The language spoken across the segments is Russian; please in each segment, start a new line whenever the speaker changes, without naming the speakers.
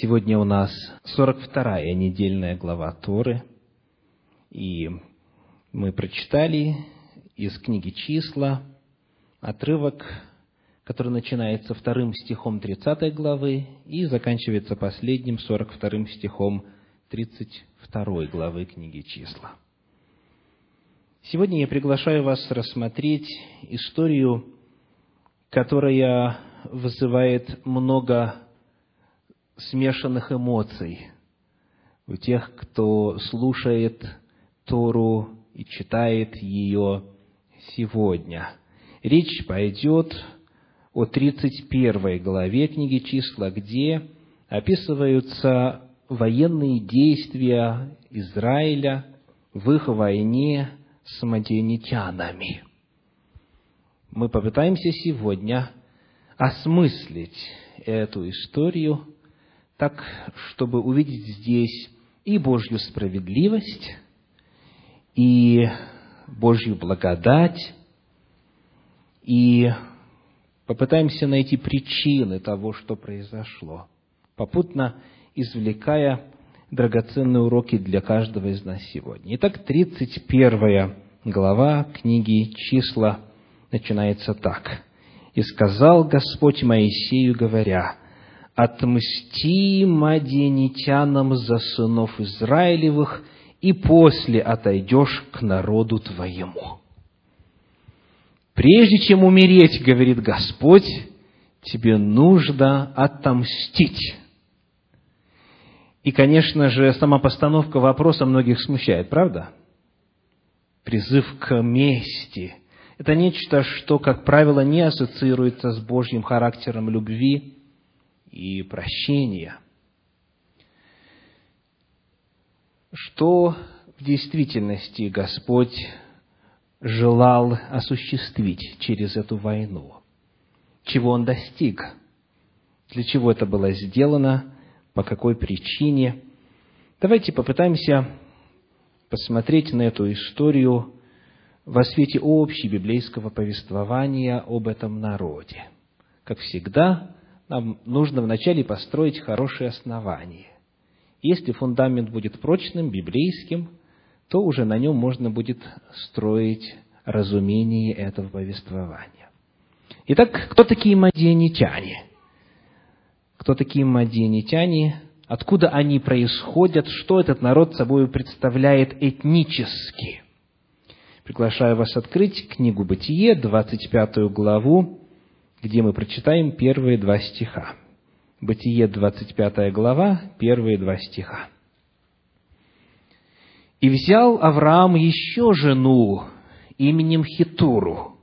Сегодня у нас 42-я недельная глава Торы, и мы прочитали из книги «Числа» отрывок, который начинается вторым стихом 30 главы и заканчивается последним 42 стихом 32 главы книги «Числа». Сегодня я приглашаю вас рассмотреть историю, которая вызывает много смешанных эмоций у тех, кто слушает Тору и читает ее сегодня. Речь пойдет о 31 главе книги «Числа», где описываются военные действия Израиля в их войне с мадианитянами. Мы попытаемся сегодня осмыслить эту историю так, чтобы увидеть здесь и Божью справедливость, и Божью благодать, и попытаемся найти причины того, что произошло, попутно извлекая драгоценные уроки для каждого из нас сегодня. Итак, 31 глава книги «Числа» начинается так. «И сказал Господь Моисею, говоря, «Отмсти мадианитянам за сынов Израилевых, и после отойдешь к народу твоему». Прежде чем умереть, говорит Господь, тебе нужно отомстить. И, конечно же, сама постановка вопроса многих смущает, правда? Призыв к мести – это нечто, что, как правило, не ассоциируется с Божьим характером любви и прощения. Что в действительности Господь желал осуществить через эту войну? Чего Он достиг? Для чего это было сделано? По какой причине? Давайте попытаемся посмотреть на эту историю во свете общебиблейского повествования об этом народе. Как всегда, нам нужно вначале построить хорошее основание. Если фундамент будет прочным, библейским, то уже на нем можно будет строить разумение этого повествования. Итак, кто такие мадианитяне? Кто такие мадианитяне? Откуда они происходят? Что этот народ собой представляет этнически? Приглашаю вас открыть книгу «Бытие», 25 главу, где мы прочитаем первые два стиха. Бытие, 25 глава, первые два стиха. «И взял Авраам еще жену именем Хитуру.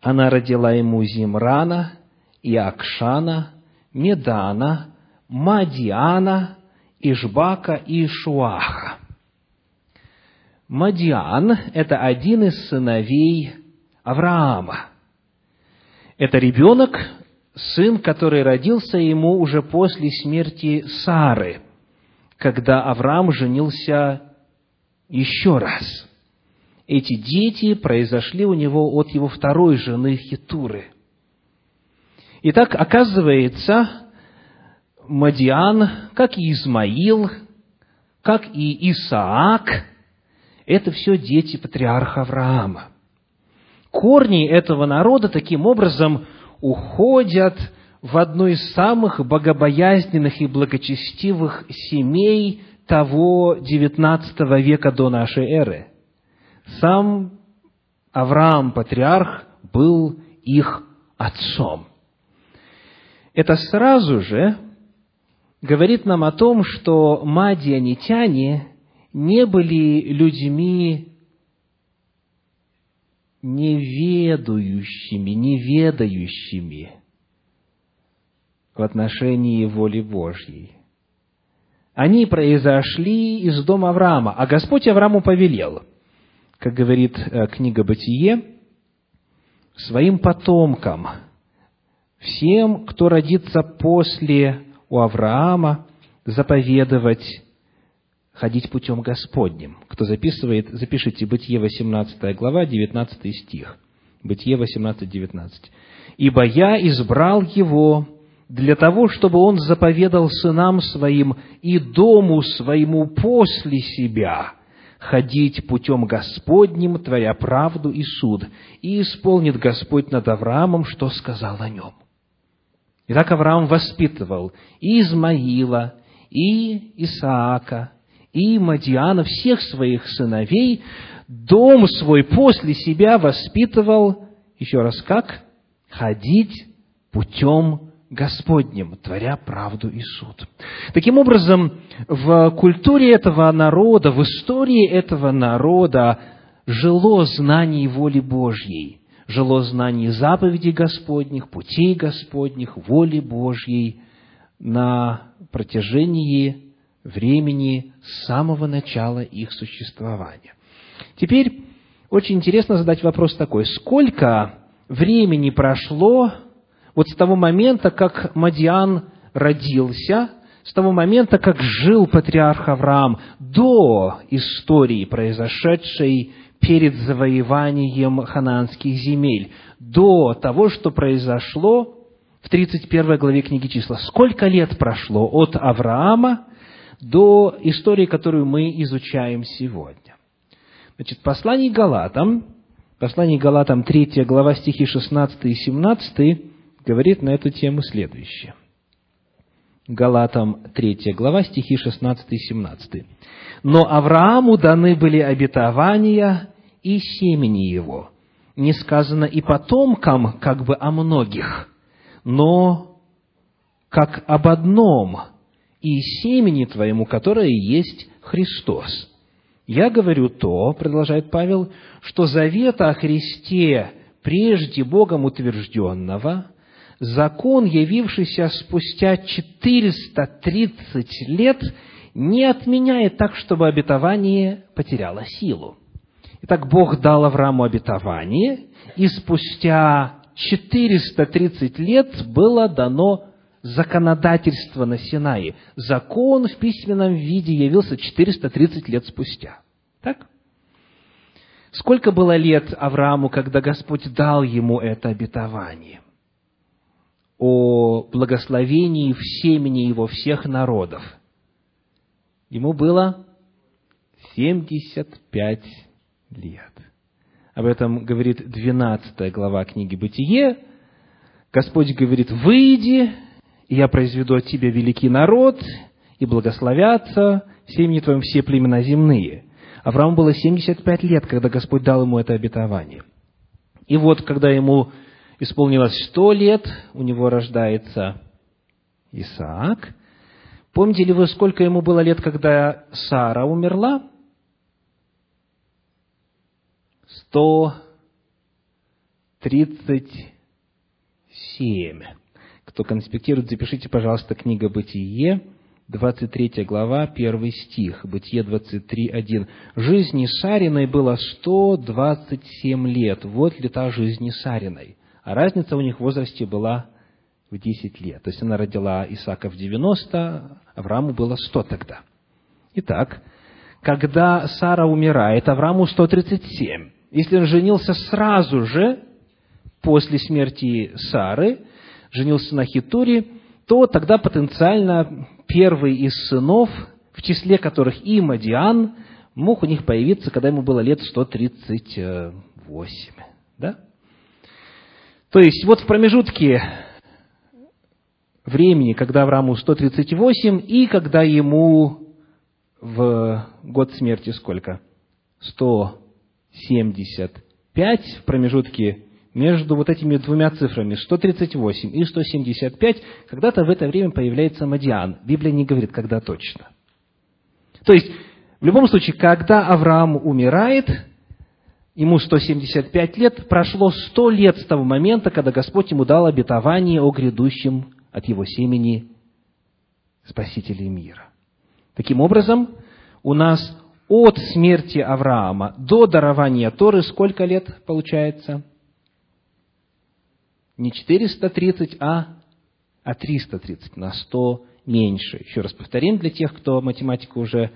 Она родила ему Зимрана, и Акшана, Медана, Мадиана, Ишбака и Шуаха. Мадиан – это один из сыновей Авраама. Это ребенок, сын, который родился ему уже после смерти Сары, когда Авраам женился еще раз. Эти дети произошли у него от его второй жены Хитуры. Итак, оказывается, Мадиан, как и Измаил, как и Исаак – это все дети патриарха Авраама. Корни этого народа таким образом уходят в одну из самых богобоязненных и благочестивых семей того XIX века до нашей эры. Сам Авраам, патриарх, был их отцом. Это сразу же говорит нам о том, что мадианитяне не были людьми неведающими, неведающими в отношении воли Божьей. Они произошли из дома Авраама, а Господь Аврааму повелел, как говорит э, книга Бытие, своим потомкам, всем, кто родится после у Авраама, заповедовать ходить путем Господним. Кто записывает, запишите Бытие 18 глава, 19 стих. Бытие 18, 19. «Ибо я избрал его для того, чтобы он заповедал сынам своим и дому своему после себя ходить путем Господним, творя правду и суд, и исполнит Господь над Авраамом, что сказал о нем. Итак, Авраам воспитывал и Измаила, и Исаака, и Мадиана, всех своих сыновей, дом свой после себя воспитывал, еще раз как? Ходить путем Господним, творя правду и суд. Таким образом, в культуре этого народа, в истории этого народа жило знание воли Божьей, жило знание заповедей Господних, путей Господних, воли Божьей на протяжении времени с самого начала их существования. Теперь очень интересно задать вопрос такой. Сколько времени прошло вот с того момента, как Мадиан родился, с того момента, как жил патриарх Авраам, до истории, произошедшей перед завоеванием хананских земель, до того, что произошло в 31 главе книги числа. Сколько лет прошло от Авраама до истории, которую мы изучаем сегодня? Значит, послание Галатам, послание Галатам 3 глава стихи 16 и 17 говорит на эту тему следующее. Галатам 3 глава, стихи 16 и 17. «Но Аврааму даны были обетования и семени его, не сказано и потомкам, как бы о многих, но как об одном, и семени твоему, которое есть Христос. Я говорю то, продолжает Павел, что завета о Христе, прежде Богом утвержденного, закон, явившийся спустя 430 лет, не отменяет так, чтобы обетование потеряло силу. Итак, Бог дал Аврааму обетование, и спустя 430 лет было дано законодательство на Синае. Закон в письменном виде явился 430 лет спустя. Так? Сколько было лет Аврааму, когда Господь дал ему это обетование? О благословении в семени его всех народов. Ему было 75 лет. Об этом говорит 12 глава книги «Бытие». Господь говорит, «Выйди, я произведу от тебя великий народ, и благословятся в семени твоем все племена земные». Аврааму было 75 лет, когда Господь дал ему это обетование. И вот, когда ему исполнилось 100 лет, у него рождается Исаак. Помните ли вы, сколько ему было лет, когда Сара умерла? сто тридцать семь. Кто конспектирует, запишите, пожалуйста, книга «Бытие», 23 глава, 1 стих, Бытие 23, 1. «Жизни Сариной было 127 лет». Вот лета жизни Сариной. А разница у них в возрасте была в 10 лет. То есть она родила Исаака в 90, Аврааму было 100 тогда. Итак, когда Сара умирает, Аврааму 137. Если он женился сразу же после смерти Сары, женился на Хитуре, то тогда потенциально первый из сынов, в числе которых и Мадиан, мог у них появиться, когда ему было лет 138. Да? То есть, вот в промежутке времени, когда Аврааму 138, и когда ему в год смерти сколько? 100 75 в промежутке между вот этими двумя цифрами 138 и 175, когда-то в это время появляется Мадиан. Библия не говорит, когда точно. То есть, в любом случае, когда Авраам умирает, ему 175 лет, прошло 100 лет с того момента, когда Господь ему дал обетование о грядущем от его семени Спасителе мира. Таким образом, у нас от смерти Авраама до дарования Торы сколько лет получается? Не 430, а, а 330, на 100 меньше. Еще раз повторим для тех, кто математику уже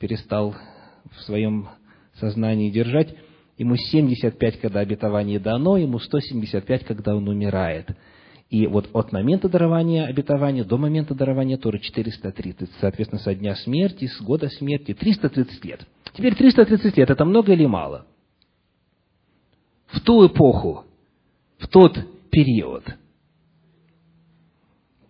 перестал в своем сознании держать. Ему 75, когда обетование дано, ему 175, когда он умирает. И вот от момента дарования обетования до момента дарования Торы 430, соответственно, со дня смерти, с года смерти, 330 лет. Теперь 330 лет – это много или мало? В ту эпоху, в тот период.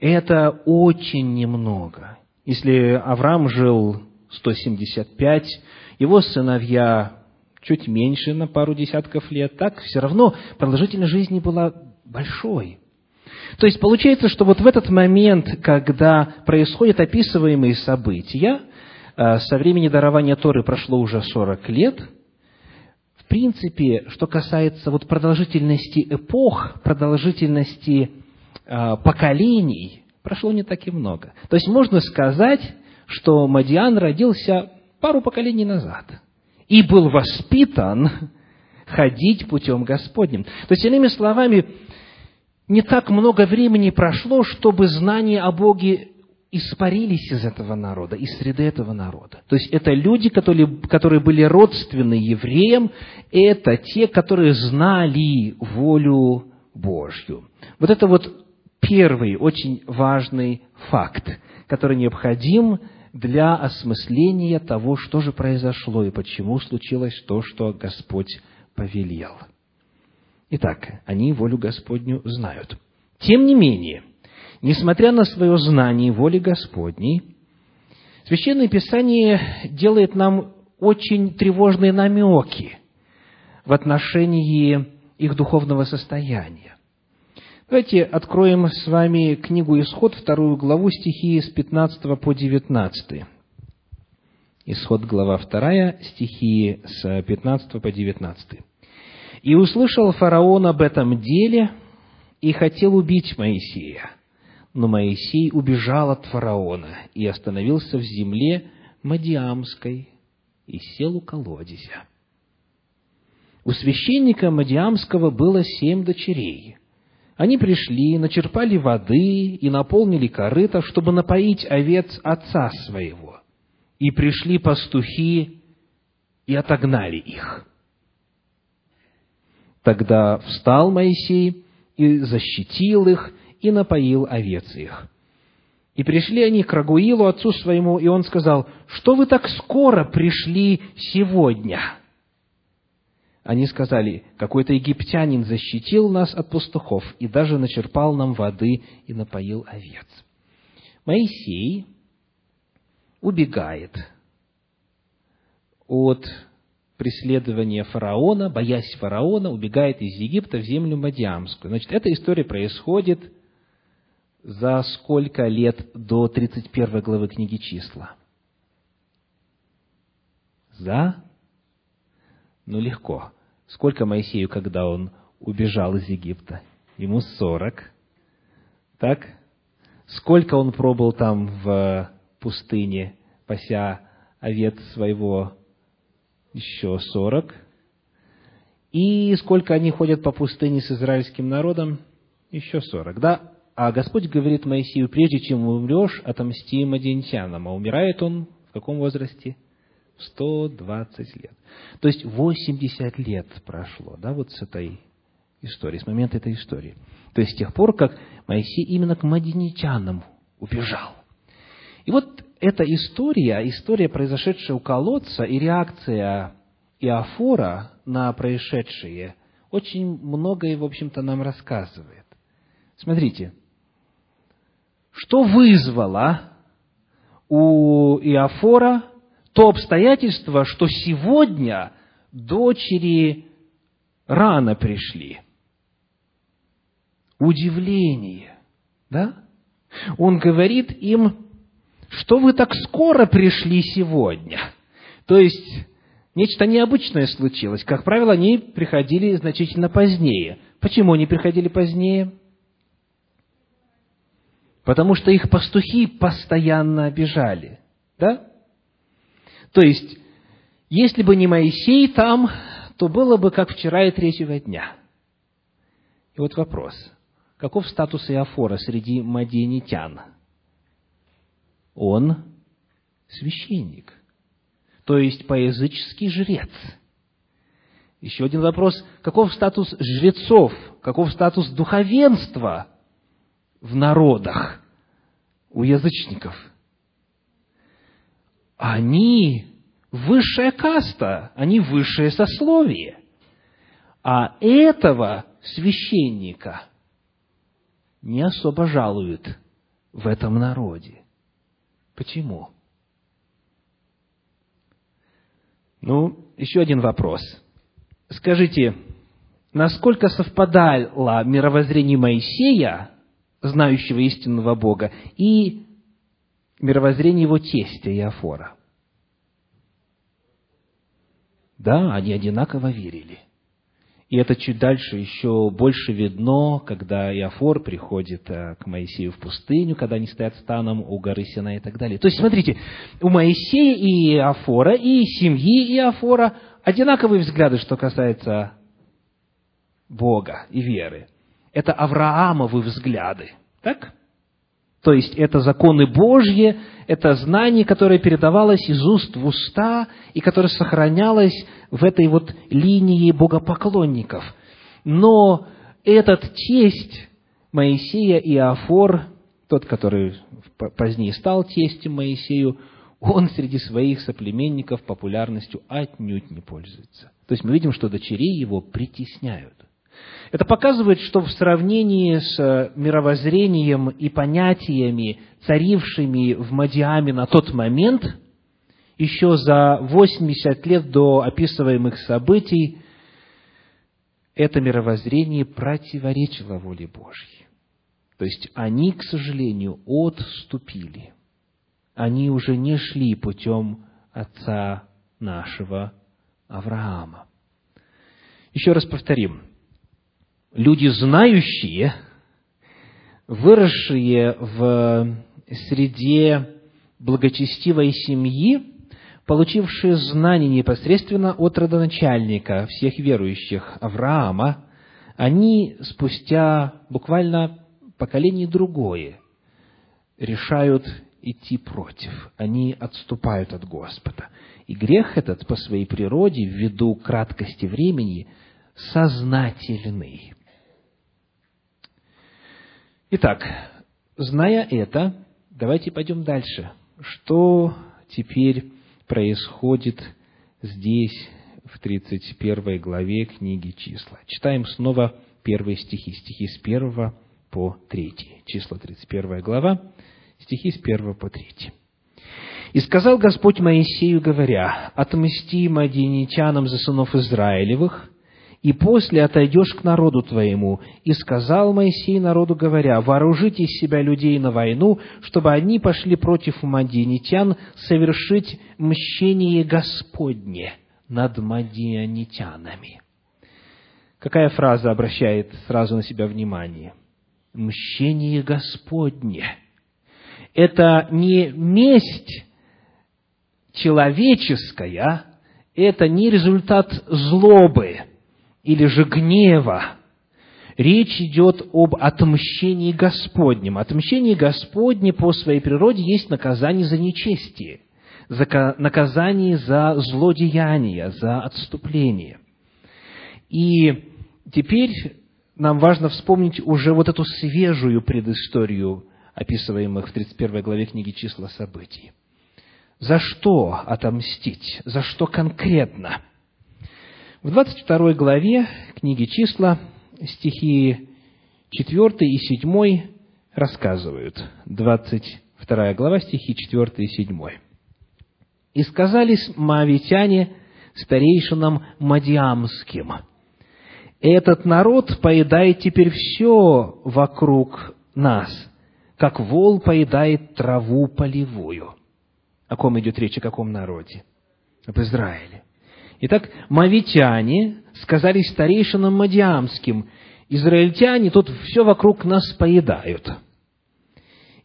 Это очень немного. Если Авраам жил 175, его сыновья чуть меньше, на пару десятков лет, так все равно продолжительность жизни была большой. То есть получается, что вот в этот момент, когда происходят описываемые события, э, со времени дарования Торы прошло уже 40 лет, принципе, что касается вот продолжительности эпох, продолжительности э, поколений, прошло не так и много. То есть можно сказать, что Мадиан родился пару поколений назад и был воспитан ходить путем Господним. То есть, иными словами, не так много времени прошло, чтобы знания о Боге испарились из этого народа, из среды этого народа. То есть это люди, которые, которые были родственны евреям, это те, которые знали волю Божью. Вот это вот первый очень важный факт, который необходим для осмысления того, что же произошло и почему случилось то, что Господь повелел. Итак, они волю Господню знают. Тем не менее, несмотря на свое знание воли Господней, Священное Писание делает нам очень тревожные намеки в отношении их духовного состояния. Давайте откроем с вами книгу Исход, вторую главу, стихи с 15 по 19. Исход, глава 2, стихи с 15 по 19. И услышал фараон об этом деле и хотел убить Моисея. Но Моисей убежал от фараона и остановился в земле Мадиамской и сел у колодезя. У священника Мадиамского было семь дочерей. Они пришли, начерпали воды и наполнили корыто, чтобы напоить овец отца своего. И пришли пастухи и отогнали их. Тогда встал Моисей и защитил их, и напоил овец их. И пришли они к Рагуилу, отцу своему, и он сказал, что вы так скоро пришли сегодня? Они сказали, какой-то египтянин защитил нас от пастухов и даже начерпал нам воды и напоил овец. Моисей убегает от преследования фараона, боясь фараона, убегает из Египта в землю Мадиамскую. Значит, эта история происходит за сколько лет до 31 главы книги числа? За? Ну, легко. Сколько Моисею, когда он убежал из Египта? Ему 40. Так? Сколько он пробыл там в пустыне, пася овец своего еще сорок. И сколько они ходят по пустыне с израильским народом? Еще сорок. Да? А Господь говорит Моисею, прежде чем умрешь, отомсти мадиентянам. А умирает он в каком возрасте? В 120 лет. То есть 80 лет прошло, да, вот с этой истории, с момента этой истории. То есть с тех пор, как Моисей именно к мадинитянам убежал. И вот эта история, история, произошедшая у колодца, и реакция Иофора на происшедшее, очень многое, в общем-то, нам рассказывает. Смотрите, что вызвало у Иофора то обстоятельство, что сегодня дочери рано пришли. Удивление, да? Он говорит им, что вы так скоро пришли сегодня? То есть, нечто необычное случилось. Как правило, они приходили значительно позднее. Почему они приходили позднее? Потому что их пастухи постоянно обижали. Да? То есть, если бы не Моисей там, то было бы как вчера и третьего дня. И вот вопрос. Каков статус Иофора среди мадианитян? он священник, то есть поязыческий жрец. Еще один вопрос, каков статус жрецов, каков статус духовенства в народах, у язычников. Они высшая каста, они высшее сословие. А этого священника не особо жалуют в этом народе. Почему? Ну, еще один вопрос. Скажите, насколько совпадало мировоззрение Моисея, знающего истинного Бога, и мировоззрение его тестя Иофора? Да, они одинаково верили. И это чуть дальше еще больше видно, когда Иофор приходит э, к Моисею в пустыню, когда они стоят станом у горы Сина и так далее. То есть, смотрите, у Моисея и Иофора, и семьи Иофора одинаковые взгляды, что касается Бога и веры. Это Авраамовы взгляды. Так? То есть это законы Божьи, это знание, которое передавалось из уст в уста и которое сохранялось в этой вот линии богопоклонников. Но этот тесть Моисея и Афор, тот, который позднее стал тестем Моисею, он среди своих соплеменников популярностью отнюдь не пользуется. То есть мы видим, что дочерей его притесняют. Это показывает, что в сравнении с э, мировоззрением и понятиями, царившими в Мадиаме на тот момент, еще за 80 лет до описываемых событий, это мировоззрение противоречило воле Божьей. То есть они, к сожалению, отступили. Они уже не шли путем отца нашего Авраама. Еще раз повторим люди знающие, выросшие в среде благочестивой семьи, получившие знания непосредственно от родоначальника всех верующих Авраама, они спустя буквально поколение другое решают идти против. Они отступают от Господа. И грех этот по своей природе, ввиду краткости времени, сознательный. Итак, зная это, давайте пойдем дальше. Что теперь происходит здесь, в 31 главе книги числа? Читаем снова первые стихи, стихи с 1 по 3. Числа 31 глава, стихи с 1 по 3. «И сказал Господь Моисею, говоря, «Отмсти мадиничанам за сынов Израилевых, и после отойдешь к народу твоему. И сказал Моисей народу, говоря, вооружите из себя людей на войну, чтобы они пошли против мадианитян совершить мщение Господне над мадианитянами. Какая фраза обращает сразу на себя внимание? Мщение Господне. Это не месть человеческая, это не результат злобы, или же гнева. Речь идет об отмщении Господнем. Отмщение Господне по своей природе есть наказание за нечестие, за наказание за злодеяние, за отступление. И теперь нам важно вспомнить уже вот эту свежую предысторию описываемых в 31 главе книги числа событий. За что отомстить? За что конкретно? В 22 главе книги «Числа» стихи 4 и 7 рассказывают. 22 глава, стихи 4 и 7. «И сказались маавитяне старейшинам Мадиамским, «Этот народ поедает теперь все вокруг нас, как вол поедает траву полевую». О ком идет речь, о каком народе? Об Израиле. Итак, мавитяне сказали старейшинам мадиамским, израильтяне тут все вокруг нас поедают.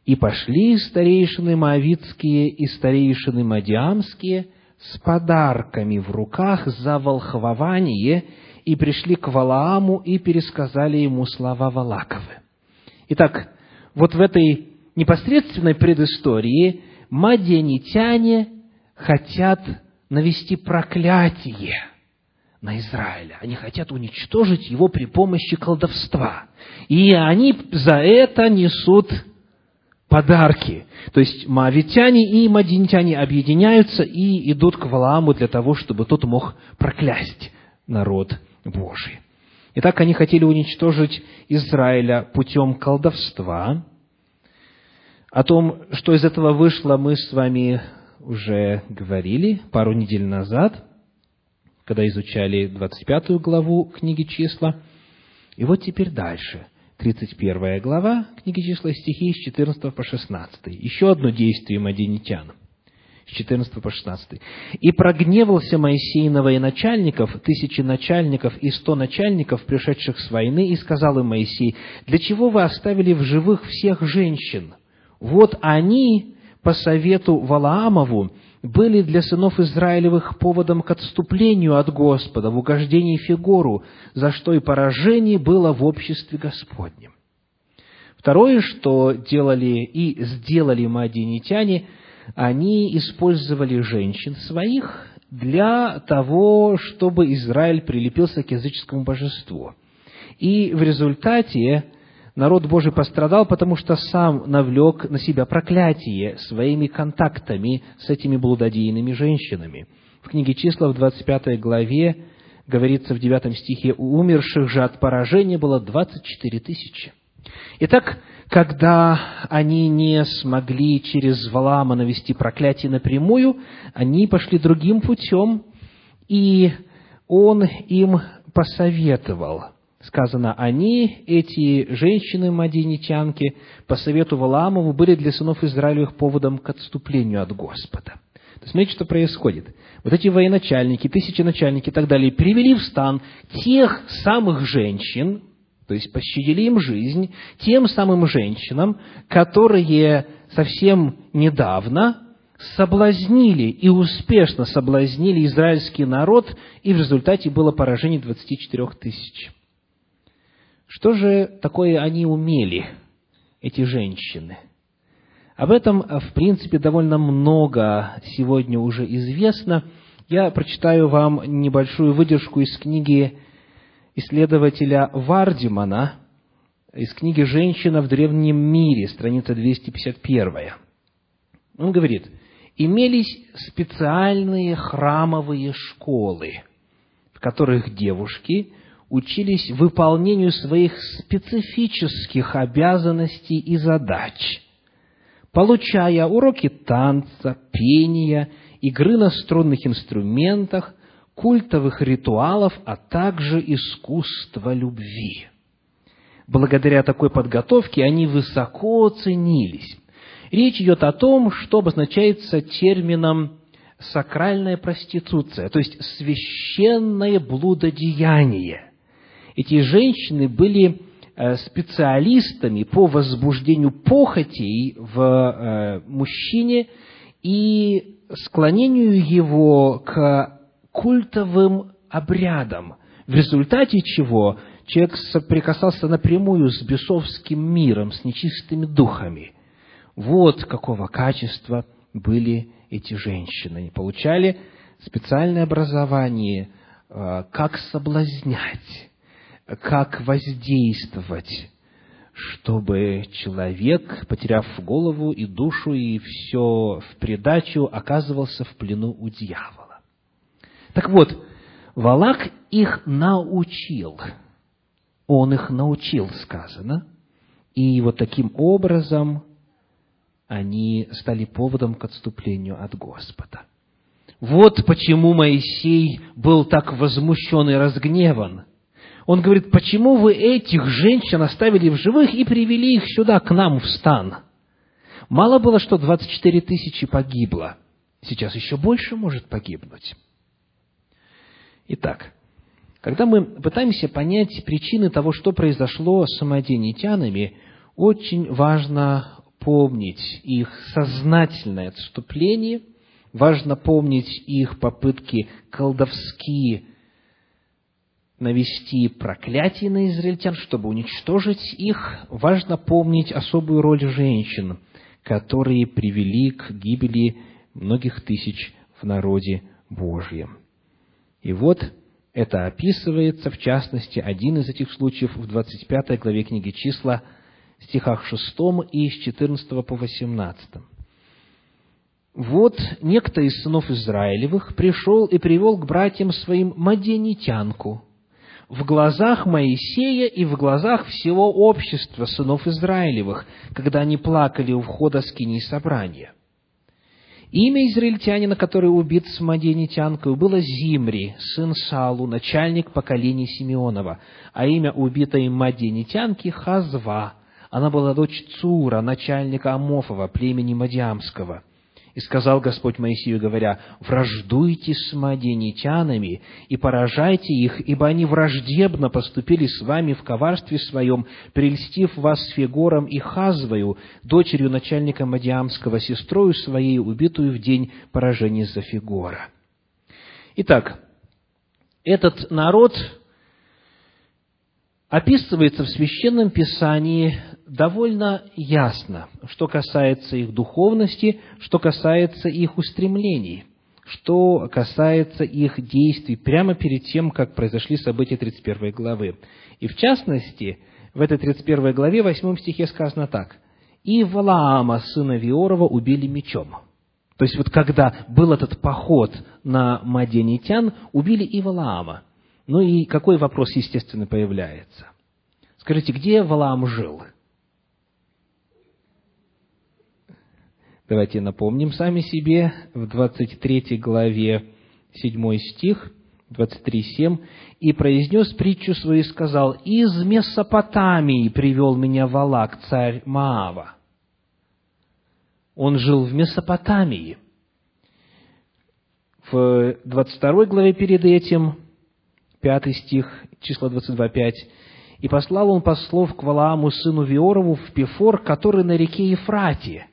И пошли старейшины моавитские и старейшины мадиамские с подарками в руках за волхвование и пришли к Валааму и пересказали ему слова Валаковы. Итак, вот в этой непосредственной предыстории мадианитяне хотят навести проклятие на Израиля. Они хотят уничтожить его при помощи колдовства. И они за это несут подарки. То есть маавитяне и мадинитяне объединяются и идут к Валааму для того, чтобы тот мог проклясть народ Божий. Итак, они хотели уничтожить Израиля путем колдовства. О том, что из этого вышло, мы с вами уже говорили пару недель назад, когда изучали 25 главу книги «Числа». И вот теперь дальше – 31 глава книги числа стихи с 14 по 16. Еще одно действие мадинитян. С 14 по 16. «И прогневался Моисей на военачальников, тысячи начальников и сто начальников, пришедших с войны, и сказал им Моисей, «Для чего вы оставили в живых всех женщин? Вот они, по совету Валаамову, были для сынов Израилевых поводом к отступлению от Господа в угождении Фигору, за что и поражение было в обществе Господнем. Второе, что делали и сделали мадинитяне, они использовали женщин своих для того, чтобы Израиль прилепился к языческому божеству. И в результате народ Божий пострадал, потому что сам навлек на себя проклятие своими контактами с этими блудодейными женщинами. В книге числа в 25 главе говорится в 9 стихе, «У умерших же от поражения было 24 тысячи». Итак, когда они не смогли через Валаама навести проклятие напрямую, они пошли другим путем, и он им посоветовал – сказано, они, эти женщины-мадинитянки, по совету Валаамову, были для сынов Израилевых поводом к отступлению от Господа. То есть, смотрите, что происходит. Вот эти военачальники, тысячи начальники и так далее привели в стан тех самых женщин, то есть пощадили им жизнь, тем самым женщинам, которые совсем недавно соблазнили и успешно соблазнили израильский народ, и в результате было поражение 24 тысяч. Что же такое они умели, эти женщины? Об этом, в принципе, довольно много сегодня уже известно. Я прочитаю вам небольшую выдержку из книги исследователя Вардимана, из книги «Женщина в древнем мире», страница 251. Он говорит, имелись специальные храмовые школы, в которых девушки – учились выполнению своих специфических обязанностей и задач, получая уроки танца, пения, игры на струнных инструментах, культовых ритуалов, а также искусства любви. Благодаря такой подготовке они высоко ценились. Речь идет о том, что обозначается термином сакральная проституция, то есть священное блудодеяние. Эти женщины были э, специалистами по возбуждению похотей в э, мужчине и склонению его к культовым обрядам, в результате чего человек соприкасался напрямую с бесовским миром, с нечистыми духами. Вот какого качества были эти женщины. Они получали специальное образование, э, как соблазнять, как воздействовать, чтобы человек, потеряв голову и душу, и все в придачу, оказывался в плену у дьявола. Так вот, Валак их научил. Он их научил, сказано. И вот таким образом они стали поводом к отступлению от Господа. Вот почему Моисей был так возмущен и разгневан – он говорит, почему вы этих женщин оставили в живых и привели их сюда, к нам, в стан? Мало было, что 24 тысячи погибло. Сейчас еще больше может погибнуть. Итак, когда мы пытаемся понять причины того, что произошло с самоденитянами, очень важно помнить их сознательное отступление, важно помнить их попытки колдовские навести проклятие на израильтян, чтобы уничтожить их, важно помнить особую роль женщин, которые привели к гибели многих тысяч в народе Божьем. И вот Это описывается, в частности, один из этих случаев в 25 главе книги «Числа», стихах 6 и с 14 по 18. «Вот некто из сынов Израилевых пришел и привел к братьям своим маденитянку в глазах Моисея и в глазах всего общества сынов Израилевых, когда они плакали у входа скинии собрания. Имя израильтянина, который убит с маденитянкой, было Зимри, сын Салу, начальник поколения Симеонова, а имя убитой маденитянки – Хазва. Она была дочь Цура, начальника Амофова, племени Мадиамского – и сказал Господь Моисею, говоря, «Враждуйте с маденитянами и поражайте их, ибо они враждебно поступили с вами в коварстве своем, прельстив вас с Фегором и Хазвою, дочерью начальника Мадиамского, сестрою своей, убитую в день поражения за Фегора». Итак, этот народ описывается в Священном Писании довольно ясно, что касается их духовности, что касается их устремлений, что касается их действий прямо перед тем, как произошли события 31 главы. И в частности, в этой 31 главе, 8 стихе сказано так. «И Валаама, сына Виорова, убили мечом». То есть, вот когда был этот поход на Маденитян, убили и Валаама. Ну и какой вопрос, естественно, появляется? Скажите, где Валаам жил? Давайте напомним сами себе в 23 главе 7 стих, 23.7, «И произнес притчу свою и сказал, «Из Месопотамии привел меня Валак, царь Маава». Он жил в Месопотамии. В 22 главе перед этим, 5 стих, число 22.5, «И послал он послов к Валааму, сыну Виорову, в Пефор, который на реке Ефрате,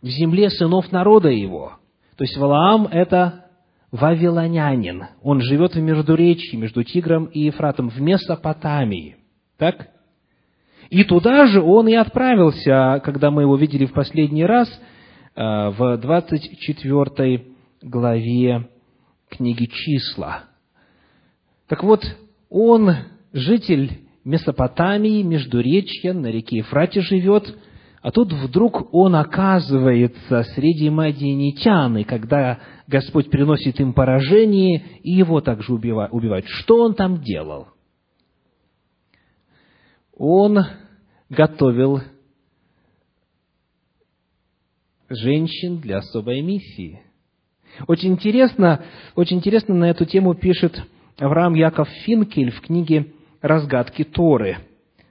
в земле сынов народа его. То есть Валаам – это вавилонянин. Он живет в Междуречии, между Тигром и Ефратом, в Месопотамии. Так? И туда же он и отправился, когда мы его видели в последний раз, э, в 24 главе книги «Числа». Так вот, он житель Месопотамии, Междуречья, на реке Ефрате живет – а тут вдруг он оказывается среди мадианитян, и когда Господь приносит им поражение, и его также убивают. Что он там делал? Он готовил женщин для особой миссии. Очень интересно, очень интересно на эту тему пишет Авраам Яков Финкель в книге «Разгадки Торы»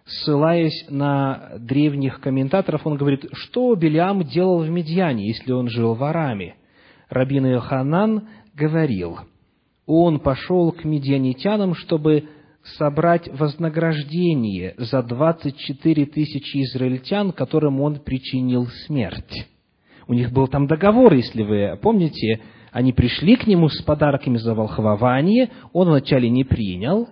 ссылаясь на древних комментаторов, он говорит, что Белиам делал в Медьяне, если он жил в Араме. Рабин Иоханан говорил, он пошел к медианитянам, чтобы собрать вознаграждение за 24 тысячи израильтян, которым он причинил смерть. У них был там договор, если вы помните, они пришли к нему с подарками за волхвование, он вначале не принял,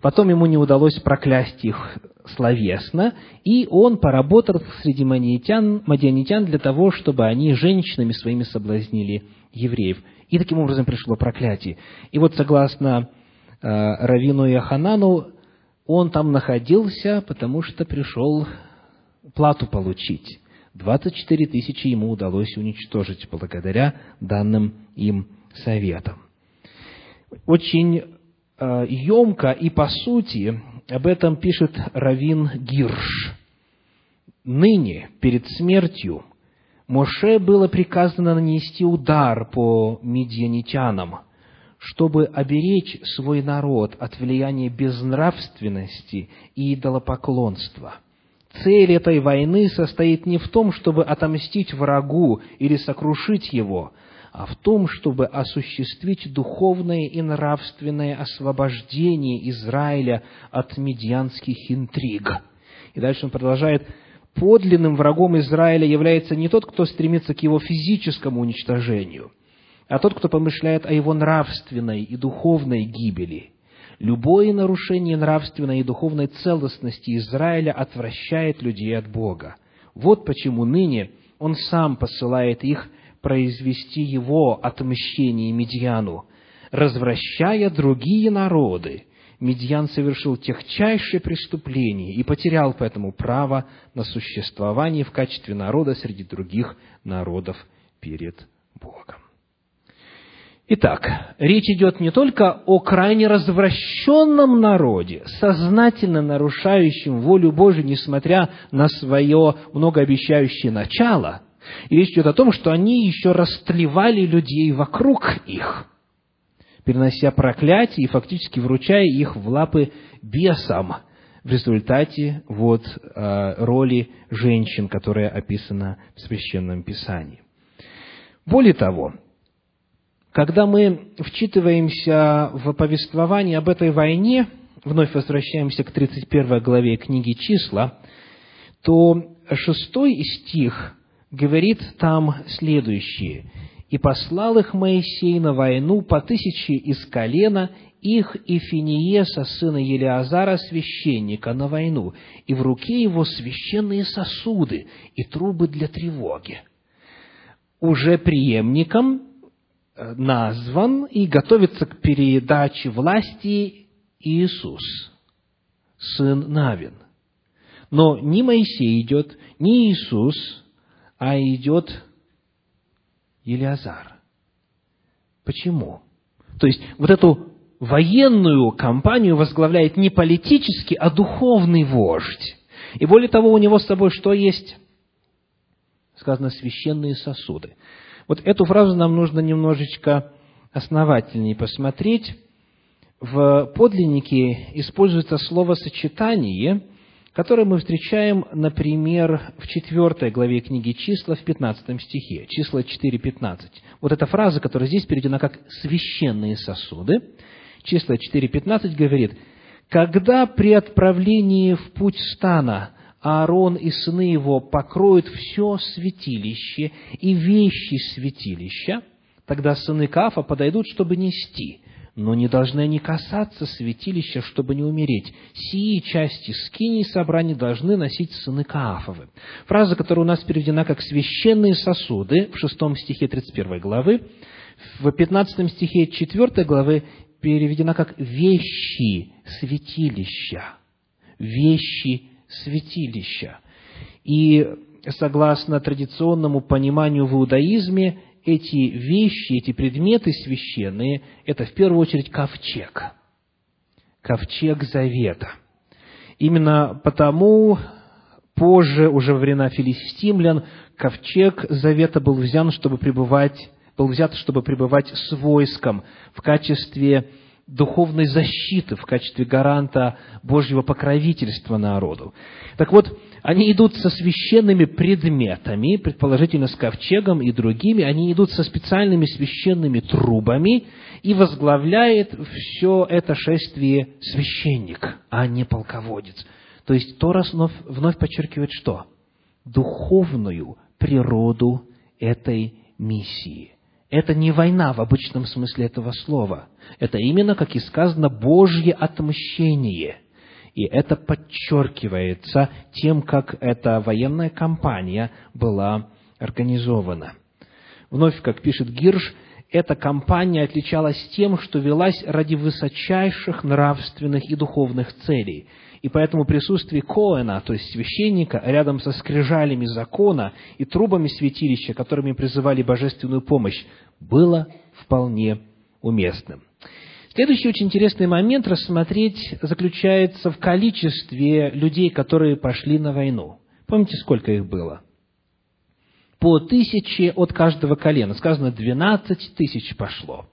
потом ему не удалось проклясть их словесно, и он поработал среди мадианитян, мадианитян для того, чтобы они женщинами своими соблазнили евреев. И таким образом пришло проклятие. И вот согласно э, Равину Яханану, он там находился, потому что пришел плату получить. 24 тысячи ему удалось уничтожить благодаря данным им советам. Очень э, емко и по сути об этом пишет Равин Гирш. Ныне, перед смертью, Моше было приказано нанести удар по медианитянам, чтобы оберечь свой народ от влияния безнравственности и идолопоклонства. Цель этой войны состоит не в том, чтобы отомстить врагу или сокрушить его, а в том, чтобы осуществить духовное и нравственное освобождение Израиля от медианских интриг. И дальше он продолжает, подлинным врагом Израиля является не тот, кто стремится к его физическому уничтожению, а тот, кто помышляет о его нравственной и духовной гибели. Любое нарушение нравственной и духовной целостности Израиля отвращает людей от Бога. Вот почему ныне он сам посылает их произвести его отмщение Медьяну. развращая другие народы, Медьян совершил техчайшее преступление и потерял поэтому право на существование в качестве народа среди других народов перед Богом. Итак, речь идет не только о крайне развращенном народе, сознательно нарушающем волю Божию, несмотря на свое многообещающее начало. И речь идет о том, что они еще растлевали людей вокруг их, перенося проклятие и фактически вручая их в лапы бесам в результате вот, э, роли женщин, которая описана в Священном Писании. Более того, когда мы вчитываемся в повествование об этой войне, вновь возвращаемся к 31 главе книги «Числа», то шестой стих говорит там следующее. «И послал их Моисей на войну по тысяче из колена их и Финиеса, сына Елиазара, священника, на войну, и в руке его священные сосуды и трубы для тревоги». Уже преемником назван и готовится к передаче власти Иисус, сын Навин. Но не Моисей идет, не Иисус, а идет Елиазар. Почему? То есть, вот эту военную кампанию возглавляет не политический, а духовный вождь. И более того, у него с собой что есть? Сказано, священные сосуды. Вот эту фразу нам нужно немножечко основательнее посмотреть. В подлиннике используется словосочетание, которое мы встречаем, например, в 4 главе книги «Числа» в 15 стихе, числа 4.15. Вот эта фраза, которая здесь переведена как «священные сосуды», числа 4.15 говорит, «Когда при отправлении в путь стана Аарон и сыны его покроют все святилище и вещи святилища, тогда сыны Кафа подойдут, чтобы нести, но не должны они касаться святилища, чтобы не умереть. Сии части скини и собраний должны носить сыны Каафовы. Фраза, которая у нас переведена как «священные сосуды» в шестом стихе 31 главы, в 15 стихе 4 главы переведена как «вещи святилища». Вещи святилища. И согласно традиционному пониманию в иудаизме, эти вещи, эти предметы священные, это в первую очередь ковчег. Ковчег Завета. Именно потому позже, уже во времена филистимлян, ковчег Завета был взят, чтобы пребывать, был взят, чтобы пребывать с войском в качестве духовной защиты в качестве гаранта Божьего покровительства народу. Так вот, они идут со священными предметами, предположительно с ковчегом и другими, они идут со специальными священными трубами, и возглавляет все это шествие священник, а не полководец. То есть Тора вновь, вновь подчеркивает что? Духовную природу этой миссии. Это не война в обычном смысле этого слова. Это именно, как и сказано, Божье отмщение. И это подчеркивается тем, как эта военная кампания была организована. Вновь, как пишет Гирш, эта кампания отличалась тем, что велась ради высочайших нравственных и духовных целей – и поэтому присутствие Коэна, то есть священника, рядом со скрижалями закона и трубами святилища, которыми призывали божественную помощь, было вполне уместным. Следующий очень интересный момент рассмотреть заключается в количестве людей, которые пошли на войну. Помните, сколько их было? По тысяче от каждого колена. Сказано, 12 тысяч пошло.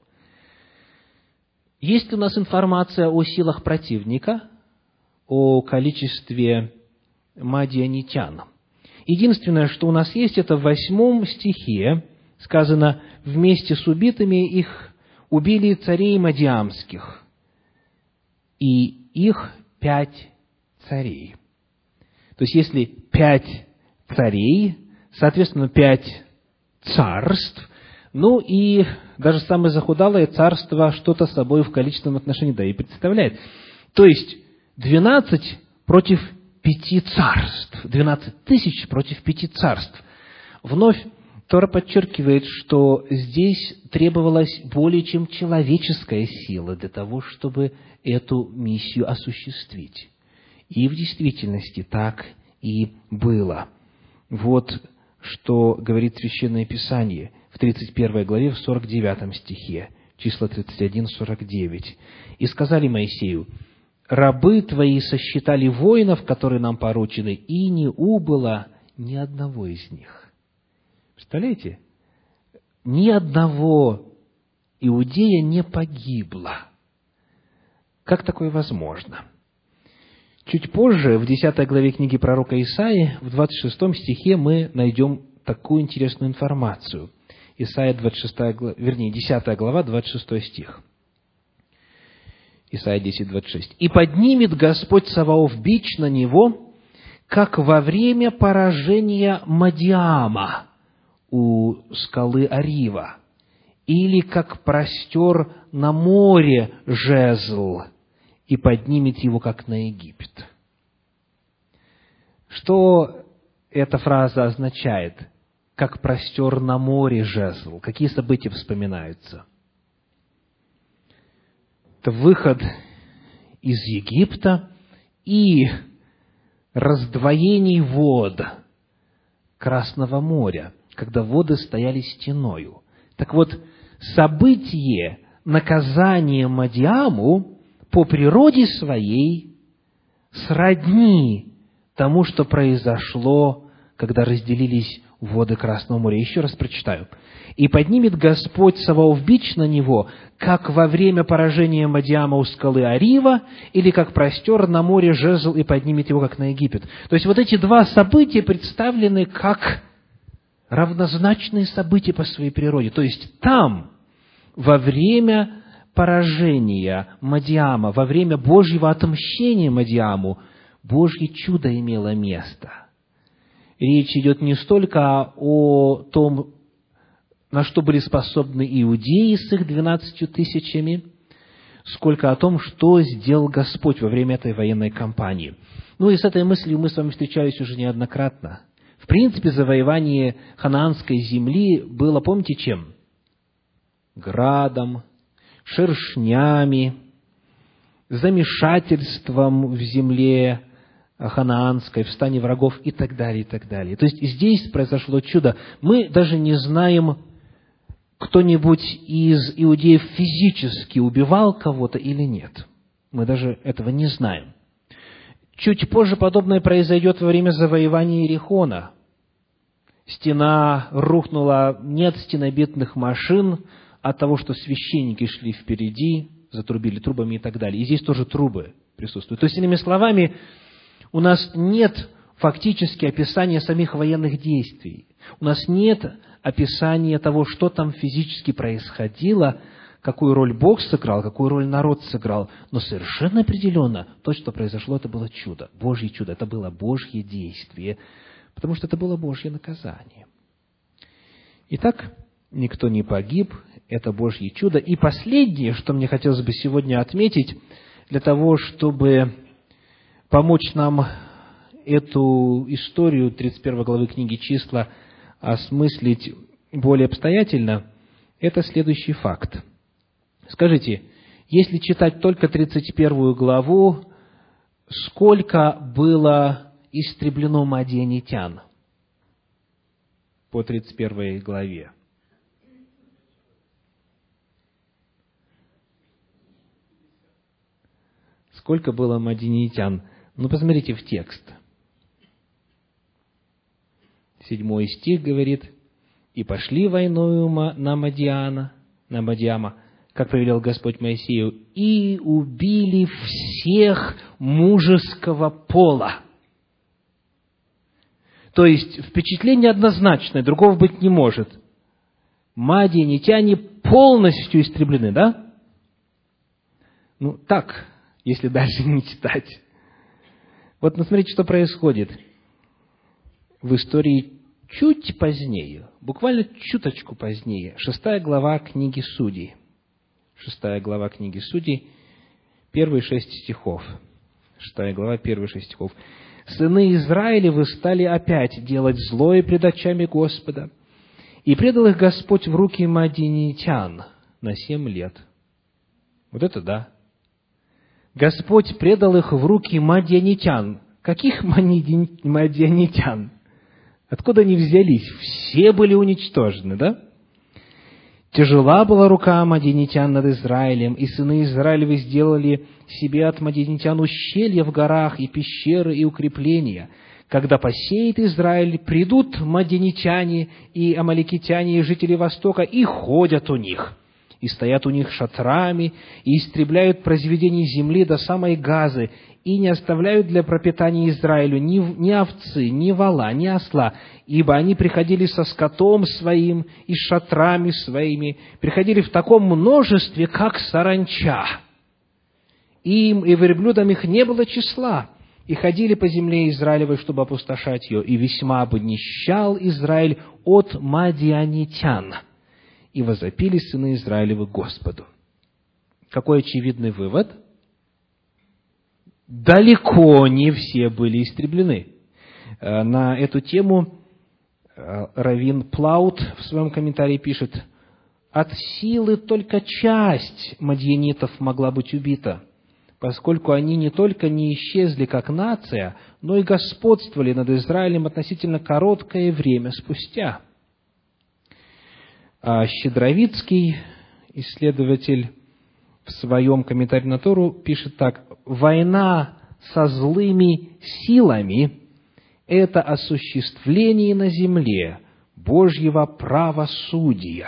Есть у нас информация о силах противника? о количестве мадианитян. Единственное, что у нас есть, это в восьмом стихе сказано, вместе с убитыми их убили царей мадиамских, и их пять царей. То есть, если пять царей, соответственно, пять царств, ну и даже самое захудалое царство что-то собой в количественном отношении, да, и представляет. То есть, Двенадцать против пяти царств. Двенадцать тысяч против пяти царств. Вновь Тора подчеркивает, что здесь требовалась более чем человеческая сила для того, чтобы эту миссию осуществить. И в действительности так и было. Вот что говорит Священное Писание в 31 главе, в 49 стихе, числа 31-49. «И сказали Моисею, рабы твои сосчитали воинов, которые нам поручены, и не убыло ни одного из них». Представляете? Ни одного иудея не погибло. Как такое возможно? Чуть позже, в 10 главе книги пророка Исаи, в 26 стихе мы найдем такую интересную информацию. Исаия 26, вернее, 10 глава, 26 стих. Исайя 10, 26. «И поднимет Господь Саваоф бич на него, как во время поражения Мадиама у скалы Арива, или как простер на море жезл, и поднимет его, как на Египет». Что эта фраза означает? Как простер на море жезл. Какие события вспоминаются? это выход из Египта и раздвоение вод Красного моря, когда воды стояли стеною. Так вот, событие наказания Мадиаму по природе своей сродни тому, что произошло, когда разделились воды Красного моря. Еще раз прочитаю. «И поднимет Господь Саваоф бич на него, как во время поражения Мадиама у скалы Арива, или как простер на море жезл и поднимет его, как на Египет». То есть, вот эти два события представлены как равнозначные события по своей природе. То есть, там, во время поражения Мадиама, во время Божьего отмщения Мадиаму, Божье чудо имело место – речь идет не столько о том, на что были способны иудеи с их двенадцатью тысячами, сколько о том, что сделал Господь во время этой военной кампании. Ну и с этой мыслью мы с вами встречались уже неоднократно. В принципе, завоевание ханаанской земли было, помните, чем? Градом, шершнями, замешательством в земле, ханаанской, в стане врагов и так далее, и так далее. То есть здесь произошло чудо. Мы даже не знаем, кто-нибудь из иудеев физически убивал кого-то или нет. Мы даже этого не знаем. Чуть позже подобное произойдет во время завоевания Иерихона. Стена рухнула не от стенобитных машин, от того, что священники шли впереди, затрубили трубами и так далее. И здесь тоже трубы присутствуют. То есть, иными словами, у нас нет фактически описания самих военных действий. У нас нет описания того, что там физически происходило, какую роль Бог сыграл, какую роль народ сыграл. Но совершенно определенно то, что произошло, это было чудо, Божье чудо, это было Божье действие, потому что это было Божье наказание. Итак, никто не погиб, это Божье чудо. И последнее, что мне хотелось бы сегодня отметить, для того, чтобы помочь нам эту историю 31 главы книги «Числа» осмыслить более обстоятельно, это следующий факт. Скажите, если читать только 31 главу, сколько было истреблено мадианитян по 31 главе? Сколько было мадинитян? Ну, посмотрите в текст. Седьмой стих говорит, «И пошли войною на Мадиана, на Мадиама, как повелел Господь Моисею, и убили всех мужеского пола». То есть, впечатление однозначное, другого быть не может. Мадианитяне полностью истреблены, да? Ну, так, если дальше не читать. Вот посмотрите, что происходит в истории чуть позднее, буквально чуточку позднее, шестая глава книги Судей. Шестая глава книги Судей, первые шесть стихов. Шестая глава, первые шесть стихов. «Сыны Израилевы стали опять делать злое пред очами Господа, И предал их Господь в руки мадинитян на семь лет. Вот это да. Господь предал их в руки мадианитян. Каких мадианитян? Откуда они взялись? Все были уничтожены, да? Тяжела была рука мадинитян над Израилем, и сыны Израилевы сделали себе от мадинитян ущелья в горах, и пещеры, и укрепления. Когда посеет Израиль, придут мадинитяне и амаликитяне и жители Востока, и ходят у них, и стоят у них шатрами, и истребляют произведения земли до самой Газы, и не оставляют для пропитания Израилю ни, ни овцы, ни вала, ни осла, ибо они приходили со скотом своим и шатрами своими, приходили в таком множестве, как саранча. Им и верблюдам их не было числа, и ходили по земле Израилевой, чтобы опустошать ее, и весьма обнищал Израиль от мадианитян. И возопили сыны Израилевы Господу. Какой очевидный вывод – далеко не все были истреблены. Э, на эту тему э, Равин Плаут в своем комментарии пишет, от силы только часть мадьянитов могла быть убита, поскольку они не только не исчезли как нация, но и господствовали над Израилем относительно короткое время спустя. А Щедровицкий, исследователь в своем комментарии на Тору пишет так. «Война со злыми силами – это осуществление на земле Божьего правосудия.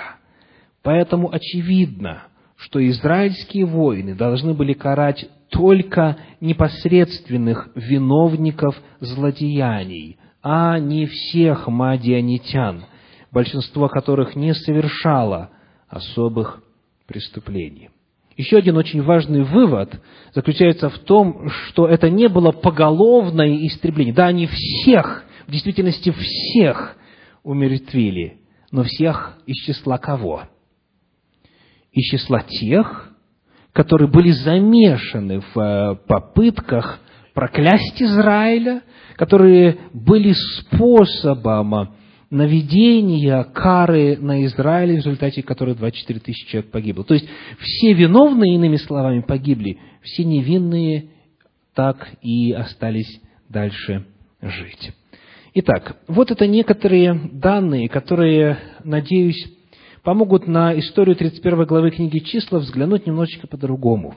Поэтому очевидно, что израильские воины должны были карать только непосредственных виновников злодеяний, а не всех мадианитян, большинство которых не совершало особых преступлений. Еще один очень важный вывод заключается в том, что это не было поголовное истребление. Да, они всех, в действительности всех умертвили, но всех из числа кого? Из числа тех, которые были замешаны в э, попытках проклясть Израиля, которые были способом наведения кары на Израиль, в результате которой 24 тысячи человек погибло. То есть, все виновные, иными словами, погибли, все невинные так и остались дальше жить. Итак, вот это некоторые данные, которые, надеюсь, помогут на историю 31 главы книги «Числа» взглянуть немножечко по-другому.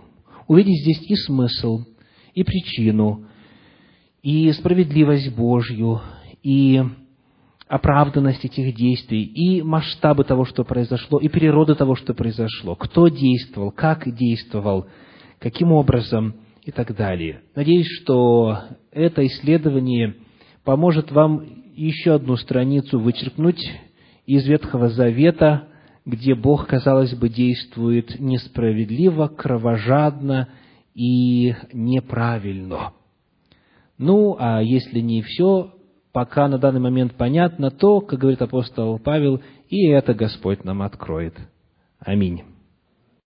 Увидеть здесь и смысл, и причину, и справедливость Божью, и оправданность этих действий, и масштабы того, что произошло, и природы того, что произошло, кто действовал, как действовал, каким образом и так далее. Надеюсь, что это исследование поможет вам еще одну страницу вычеркнуть из Ветхого Завета, где Бог, казалось бы, действует несправедливо, кровожадно и неправильно. Ну, а если не все пока на данный момент понятно, то, как говорит апостол Павел, и это Господь нам откроет. Аминь.